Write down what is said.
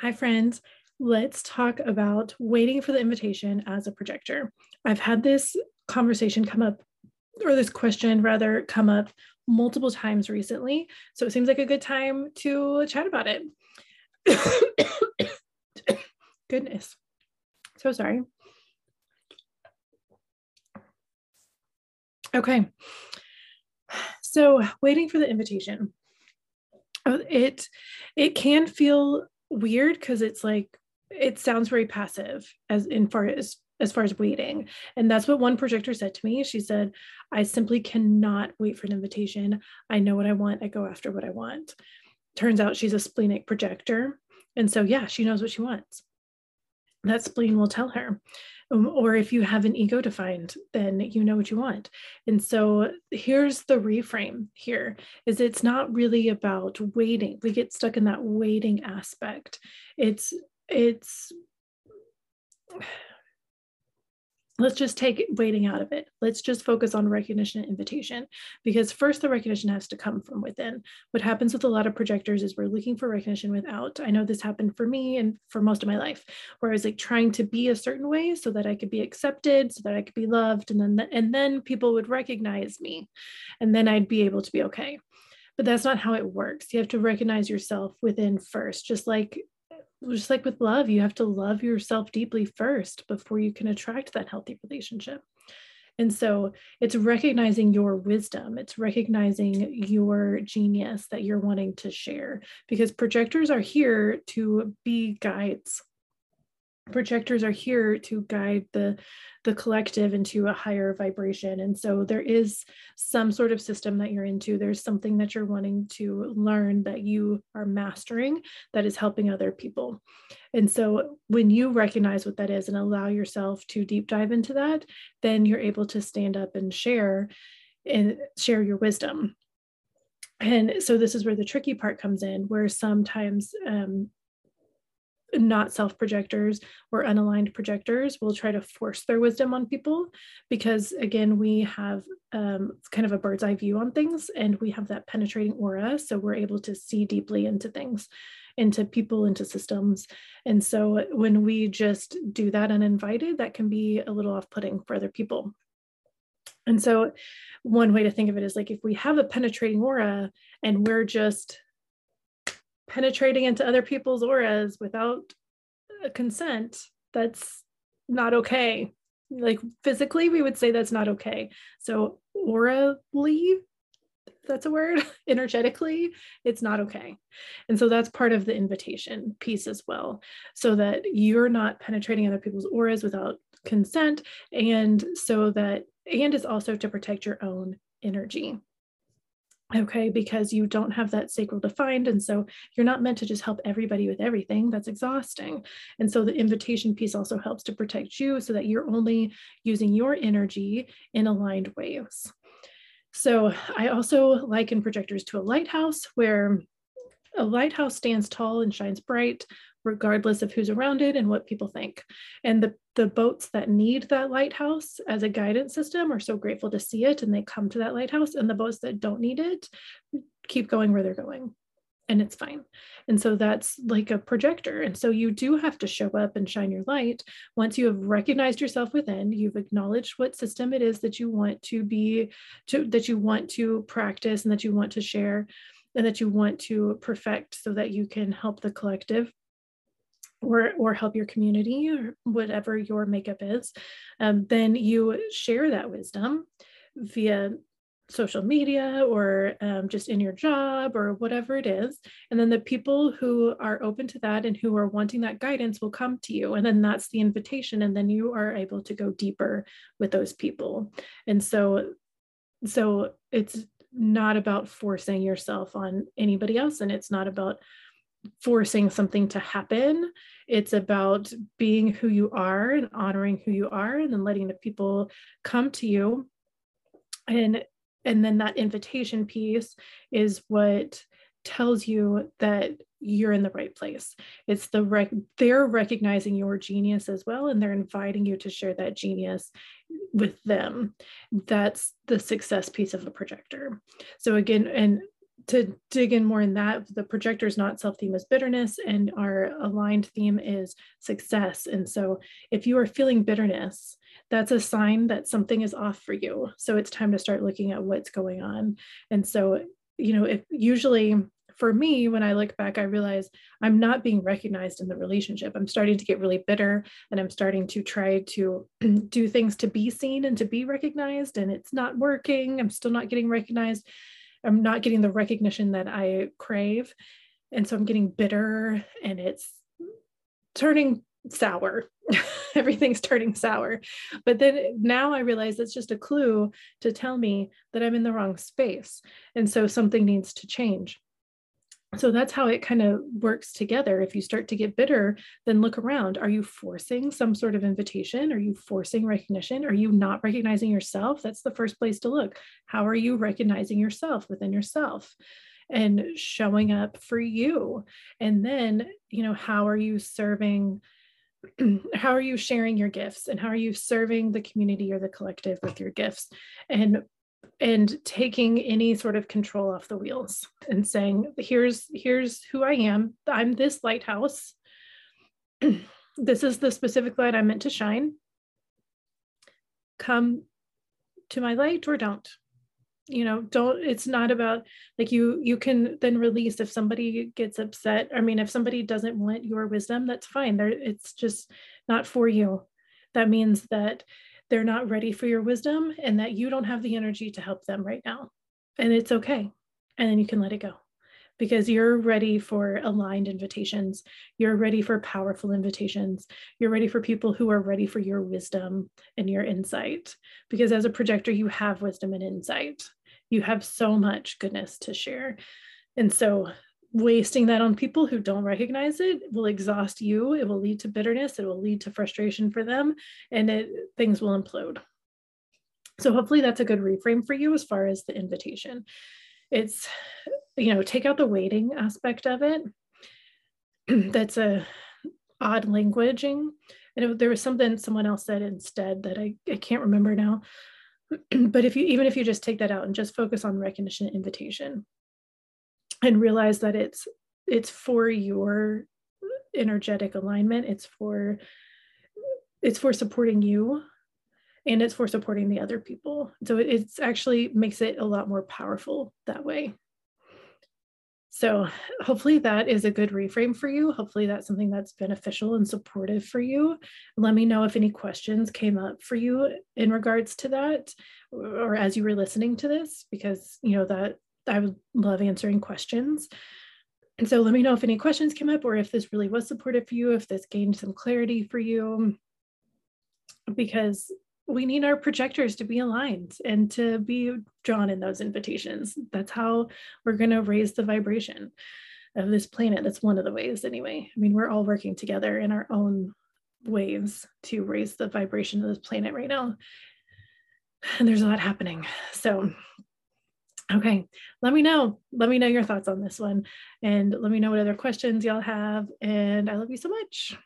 Hi, friends. Let's talk about waiting for the invitation as a projector. I've had this conversation come up, or this question rather, come up multiple times recently. So it seems like a good time to chat about it. Goodness. So sorry. Okay. So waiting for the invitation. Uh, it it can feel weird because it's like it sounds very passive as in far as as far as waiting. And that's what one projector said to me. She said i simply cannot wait for an invitation. I know what i want. I go after what i want. Turns out she's a splenic projector. And so yeah she knows what she wants. That spleen will tell her um, or if you have an ego defined then you know what you want. And so here's the reframe here is it's not really about waiting. We get stuck in that waiting aspect. It's it's let's just take waiting out of it. Let's just focus on recognition and invitation because first the recognition has to come from within. What happens with a lot of projectors is we're looking for recognition without. I know this happened for me and for most of my life where I was like trying to be a certain way so that I could be accepted, so that I could be loved and then and then people would recognize me and then I'd be able to be okay. But that's not how it works. You have to recognize yourself within first, just like just like with love, you have to love yourself deeply first before you can attract that healthy relationship. And so it's recognizing your wisdom, it's recognizing your genius that you're wanting to share because projectors are here to be guides projectors are here to guide the the collective into a higher vibration. And so there is some sort of system that you're into. There's something that you're wanting to learn that you are mastering that is helping other people. And so when you recognize what that is and allow yourself to deep dive into that then you're able to stand up and share and share your wisdom. And so this is where the tricky part comes in where sometimes um, not self projectors or unaligned projectors will try to force their wisdom on people because again we have um, kind of a bird's eye view on things and we have that penetrating aura. So we're able to see deeply into things into people into systems. And so when we just do that uninvited that can be a little off-putting for other people. And so one way to think of it is like if we have a penetrating aura and we're just penetrating into other people's auras without consent, that's not okay. Like physically, we would say that's not okay. So orally, that's a word, energetically, it's not okay. And so that's part of the invitation piece as well, so that you're not penetrating other people's auras without consent. And so that, and is also to protect your own energy okay because you don't have that sacral defined and so you're not meant to just help everybody with everything. That's exhausting. And so the invitation piece also helps to protect you so that you're only using your energy in aligned ways. So i also liken projectors to a lighthouse where a lighthouse stands tall and shines bright regardless of who's around it and what people think. And the, the boats that need that lighthouse as a guidance system are so grateful to see it and they come to that lighthouse. And the boats that don't need it keep going where they're going and it's fine. And so that's like a projector. And so you do have to show up and shine your light. Once you have recognized yourself within, you've acknowledged what system it is that you want to be, to, that you want to practice and that you want to share and that you want to perfect so that you can help the collective or or help your community or whatever your makeup is um, then you share that wisdom via social media or um, just in your job or whatever it is. And then the people who are open to that and who are wanting that guidance will come to you. And then that's the invitation. And then you are able to go deeper with those people. And so so it's not about forcing yourself on anybody else. And it's not about forcing something to happen. It's about being who you are and honoring who you are and then letting the people come to you. And and then that invitation piece is what tells you that you're in the right place. It's the rec- they're recognizing your genius as well and they're inviting you to share that genius with them. That's the success piece of a projector. So again and to dig in more in that, the projector's not self theme is bitterness, and our aligned theme is success. And so, if you are feeling bitterness, that's a sign that something is off for you. So, it's time to start looking at what's going on. And so, you know, if usually for me, when I look back, I realize I'm not being recognized in the relationship. I'm starting to get really bitter and I'm starting to try to do things to be seen and to be recognized, and it's not working. I'm still not getting recognized. I'm not getting the recognition that I crave. And so I'm getting bitter and it's turning sour. Everything's turning sour. But then now I realize it's just a clue to tell me that I'm in the wrong space. And so something needs to change so that's how it kind of works together. If you start to get bitter then look around. Are you forcing some sort of invitation? Are you forcing recognition? Are you not recognizing yourself? That's the first place to look. How are you recognizing yourself within yourself and showing up for you? And then you know how are you serving how are you sharing your gifts? And how are you serving the community or the collective with your gifts? And and taking any sort of control off the wheels and saying here's here's who i am. I'm this lighthouse. This is the specific light i'm meant to shine. Come to my light or don't. You know don't it's not about like you you can then release if somebody gets upset. I mean if somebody doesn't want your wisdom that's fine. There it's just not for you. That means that they're not ready for your wisdom and that you don't have the energy to help them right now. And it's okay. And then you can let it go because you're ready for aligned invitations. You're ready for powerful invitations. You're ready for people who are ready for your wisdom and your insight. Because as a projector, you have wisdom and insight. You have so much goodness to share. And so wasting that on people who don't recognize it will exhaust you. It will lead to bitterness. It will lead to frustration for them and it things will implode. So hopefully that's a good reframe for you as far as the invitation. It's you know take out the waiting aspect of it. That's a odd languaging. And there was something someone else said instead that I, I can't remember now. But if you even if you just take that out and just focus on recognition invitation and realize that it's it's for your energetic alignment. It's for it's for supporting you and it's for supporting the other people. So it it's actually makes it a lot more powerful that way. So hopefully that is a good reframe for you. Hopefully that's something that's beneficial and supportive for you. Let me know if any questions came up for you in regards to that or as you were listening to this because you know that I would love answering questions. And so let me know if any questions came up or if this really was supportive for you, if this gained some clarity for you, because we need our projectors to be aligned and to be drawn in those invitations. That's how we're going to raise the vibration of this planet. That's one of the ways, anyway. I mean, we're all working together in our own ways to raise the vibration of this planet right now. And there's a lot happening. So Okay, let me know. Let me know your thoughts on this one and let me know what other questions y'all have. And I love you so much.